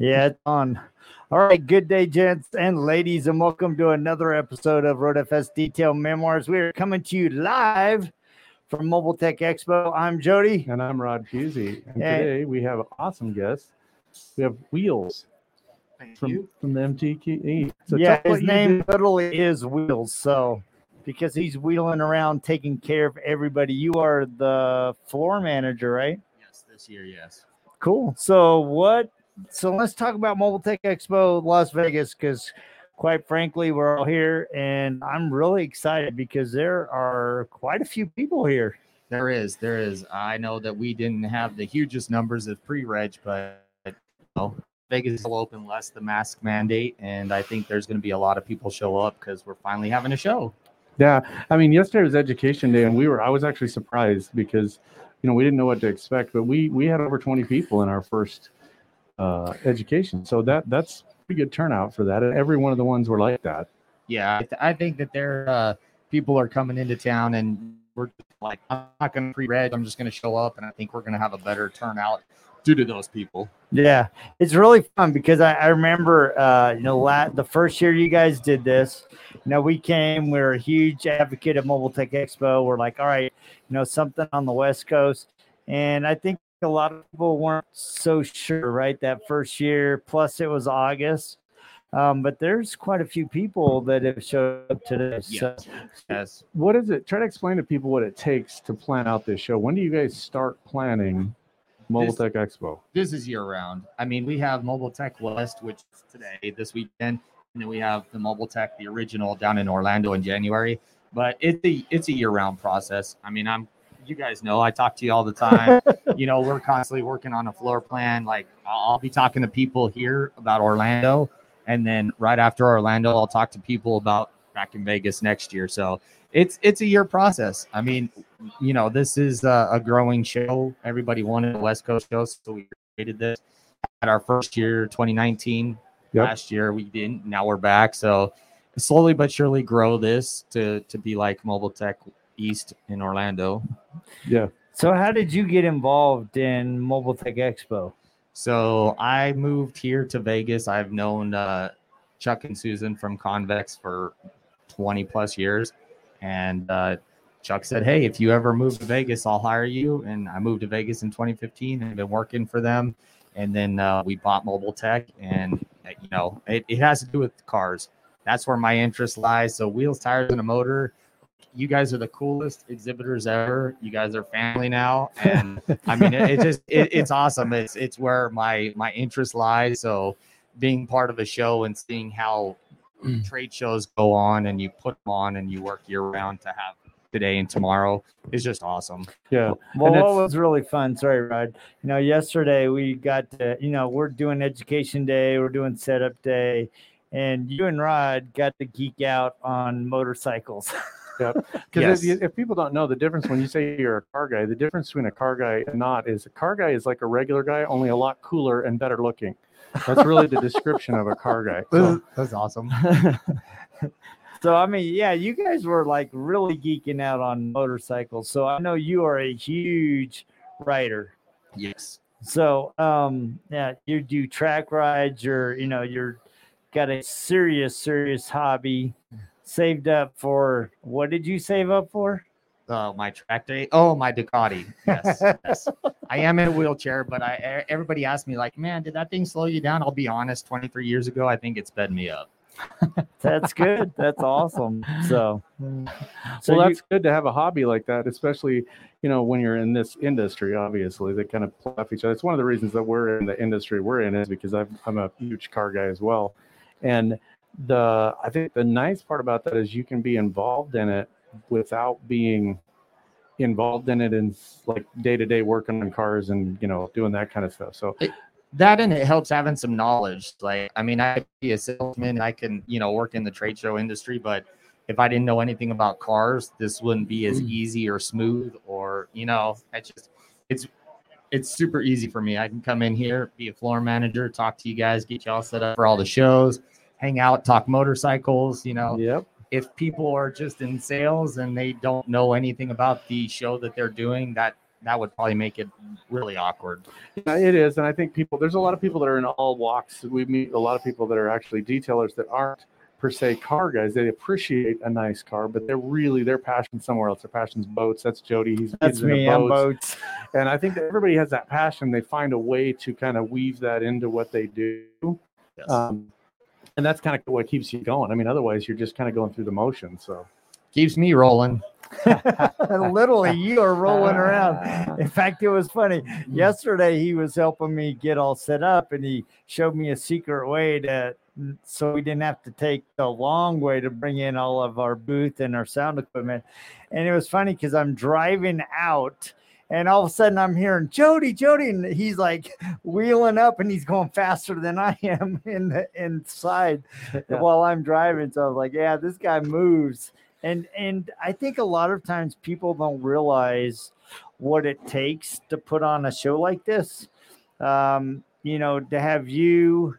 Yeah, it's on. All right, good day, gents and ladies, and welcome to another episode of Road FS Detail Memoirs. We are coming to you live from Mobile Tech Expo. I'm Jody. And I'm Rod Pusey. And Hey. today we have an awesome guest. We have Wheels from, from the MTKE. So yeah, his name do. literally is Wheels. So, because he's wheeling around taking care of everybody, you are the floor manager, right? Yes, this year, yes. Cool. So what? So let's talk about Mobile Tech Expo Las Vegas because, quite frankly, we're all here, and I'm really excited because there are quite a few people here. There is, there is. I know that we didn't have the hugest numbers of pre-reg, but you know, Vegas will open less the mask mandate, and I think there's going to be a lot of people show up because we're finally having a show. Yeah. I mean, yesterday was education day and we were, I was actually surprised because, you know, we didn't know what to expect, but we, we had over 20 people in our first uh, education. So that, that's pretty good turnout for that. And every one of the ones were like that. Yeah, I, th- I think that there uh, people are coming into town, and we're like, I'm not going to pre-reg. I'm just going to show up, and I think we're going to have a better turnout due to those people. Yeah, it's really fun because I, I remember, uh, you know, la- the first year you guys did this, you know, we came, we are a huge advocate of Mobile Tech Expo. We're like, all right, you know, something on the West Coast. And I think a lot of people weren't so sure, right? That first year, plus it was August. Um, but there's quite a few people that have showed up today. So, Yes, yes. What is it? Try to explain to people what it takes to plan out this show. When do you guys start planning Mobile This- Tech Expo? this is year round. I mean, we have Mobile Tech West, which is today, this weekend, and then we have the Mobile Tech, the original, down in Orlando in January. But it's a it's a year round process. I mean, I'm you guys know I talk to you all the time. you know, we're constantly working on a floor plan. Like I'll, be talking to people here about Orlando, and then right after Orlando, I'll talk to people about back in Vegas next year. So it's it's a year process. I mean, you know, this is a, a growing show. Everybody wanted a West Coast show, so we created this. At our first year, 2019, Yep. last year we didn't. Now we're back. So slowly but surely grow this to to be like Mobile Tech East in Orlando. Yeah. so how did you get involved in Mobile Tech Expo? So I moved here to Vegas. I've known uh, Chuck and Susan from Convex for 20 plus years. And uh, Chuck said, Hey, if you ever move to Vegas, I'll hire you. And I moved to Vegas in 2015 and I've been working for them. And then uh, we bought Mobile Tech. And, you know, it, it has to do with cars. That's where my interest lies. So wheels, tires, and a motor. You guys are the coolest exhibitors ever. You guys are family now. And I mean, it, it just it, it's awesome. It's it's where my my interest lies. So being part of a show and seeing how mm. trade shows go on and you put them on and you work year round to have today and tomorrow is just awesome. Yeah. Well, And what was really fun, sorry, Rod. You know, yesterday we got to, you know, we're doing education day, we're doing setup day, and you and Rod got to geek out on motorcycles. Because Yes. if, if people don't know the difference when you say you're a car guy, the difference between a car guy and not is a car guy is like a regular guy, only a lot cooler and better looking. That's really the description of a car guy. So, That's awesome. so, I mean, yeah, you guys were like really geeking out on motorcycles. So, I know you are a huge rider. Yes. So, um, yeah, you do track rides. You're, you know, you're got a serious, serious hobby. Saved up for what did you save up for? Oh, my tractor. Oh, my Ducati. Yes. yes. I am in a wheelchair, but I everybody asks me like, man, did that thing slow you down? I'll be honest. 23 years ago, I think it sped me up. That's good. That's awesome. So, so well, you- that's good to have a hobby like that, especially you know when you're in this industry. Obviously, they kind of play off each other. It's one of the reasons that we're in the industry we're in is because I've, I'm a huge car guy as well, and the I think the nice part about that is you can be involved in it without being involved in it in like day to day working on cars and you know doing that kind of stuff. So that and it helps having some knowledge. Like, I mean, I could be a salesman, I can, you know, work in the trade show industry, but if I didn't know anything about cars, this wouldn't be as mm. easy or smooth or, you know, I just, it's, it's super easy for me. I can come in here, be a floor manager, talk to you guys, get you all set up for all the shows, hang out, talk motorcycles, you know, yep, if people are just in sales and they don't know anything about the show that they're doing, that that would probably make it really awkward. Yeah, it is, and I think people. There's a lot of people that are in all walks. We meet a lot of people that are actually detailers that aren't per se car guys. They appreciate a nice car, but they're really their passion somewhere else. Their passion's boats. That's Jody. He's That's he's into me. I'm boats. boats. And I think that everybody has that passion. They find a way to kind of weave that into what they do. Yes. Um, and that's kind of what keeps you going. I mean, otherwise you're just kind of going through the motion. So Keeps me rolling. Literally, you are rolling around. In fact, it was funny. Hmm. Yesterday, he was helping me get all set up, and he showed me a secret way to, so we didn't have to take the long way to bring in all of our booth and our sound equipment. And it was funny because I'm driving out. And all of a sudden, I'm hearing Jody, Jody, and he's like wheeling up, and he's going faster than I am in the inside Yeah. while I'm driving. So I was like, "Yeah, this guy moves." And and I think a lot of times people don't realize what it takes to put on a show like this. Um, you know, to have you,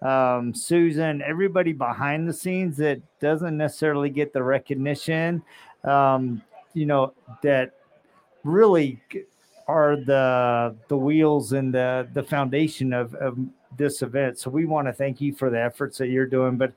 um, Susan, everybody behind the scenes that doesn't necessarily get the recognition, um, you know, that really are the the wheels and the the foundation of, of this event. So we want to thank you for the efforts that you're doing. But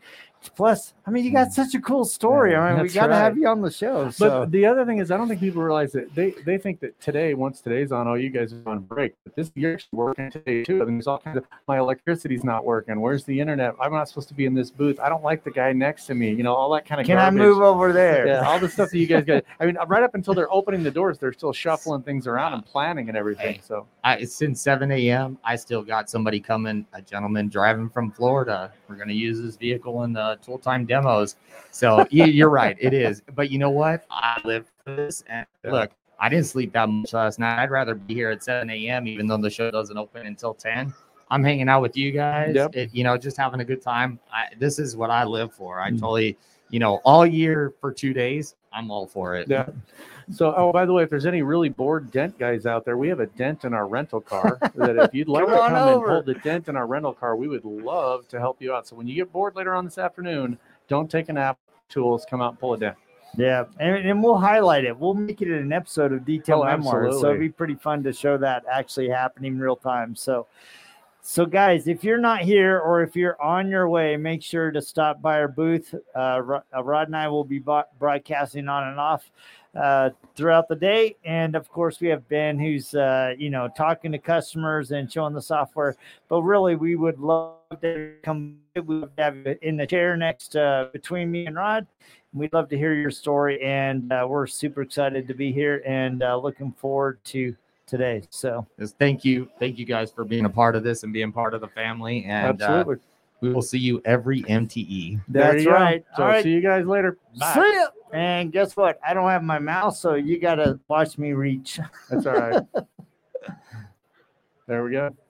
plus, I mean, you got hmm. such a cool story. Yeah, I mean, we got to have you on the show. But the other thing is, I don't think people realize that they, they think that today, once today's on, oh, you guys are on break. But this you're actually working today too. I mean, there's all kinds of my electricity's not working. Where's the internet? I'm not supposed to be in this booth. I don't like the guy next to me. You know, all that kind of. can I move over there? Yeah, all the stuff that you guys got. I mean, right up until they're opening the doors, they're still shuffling things around and planning and everything. So I, since 7 a.m., I still got somebody coming, a gentleman driving from Florida. We're going to use his vehicle in the tool time demos. So you're right. It is. But you know what? I live for this. And look, I didn't sleep that much last night. I'd rather be here at 7 a.m., even though the show doesn't open until 10. I'm hanging out with you guys, Yep. it, you know, just having a good time. I, this is what I live for. I Mm. totally, you know, all year for two days, I'm all for it. yeah. So oh, by the way, if there's any really bored dent guys out there, we have a dent in our rental car. that if you'd like Come to come over. and hold the dent in our rental car, we would love to help you out. So when you get bored later on this afternoon, don't take a nap. Tools, come out and pull it down. Yeah, and, and we'll highlight it. We'll make it an episode of Detail Oh, memoirs. So it'd be pretty fun to show that actually happening real time. So, so guys, if you're not here or if you're on your way, make sure to stop by our booth. Uh, uh, Rod and I will be broadcasting on and off uh, throughout the day, and of course we have Ben, who's uh, you know talking to customers and showing the software. But really, we would love to come. We would have you in the chair next uh, between me and Rod. We'd love to hear your story, and uh, we're super excited to be here and uh, looking forward to today. So, Just thank you. Thank you guys for being a part of this and being part of the family. And uh, Absolutely. we will see you every. MTE. That's you go. right. So All right. see you guys later. Bye. See ya. And guess what? I don't have my mouse, so you got to watch me reach. That's all right. there we go.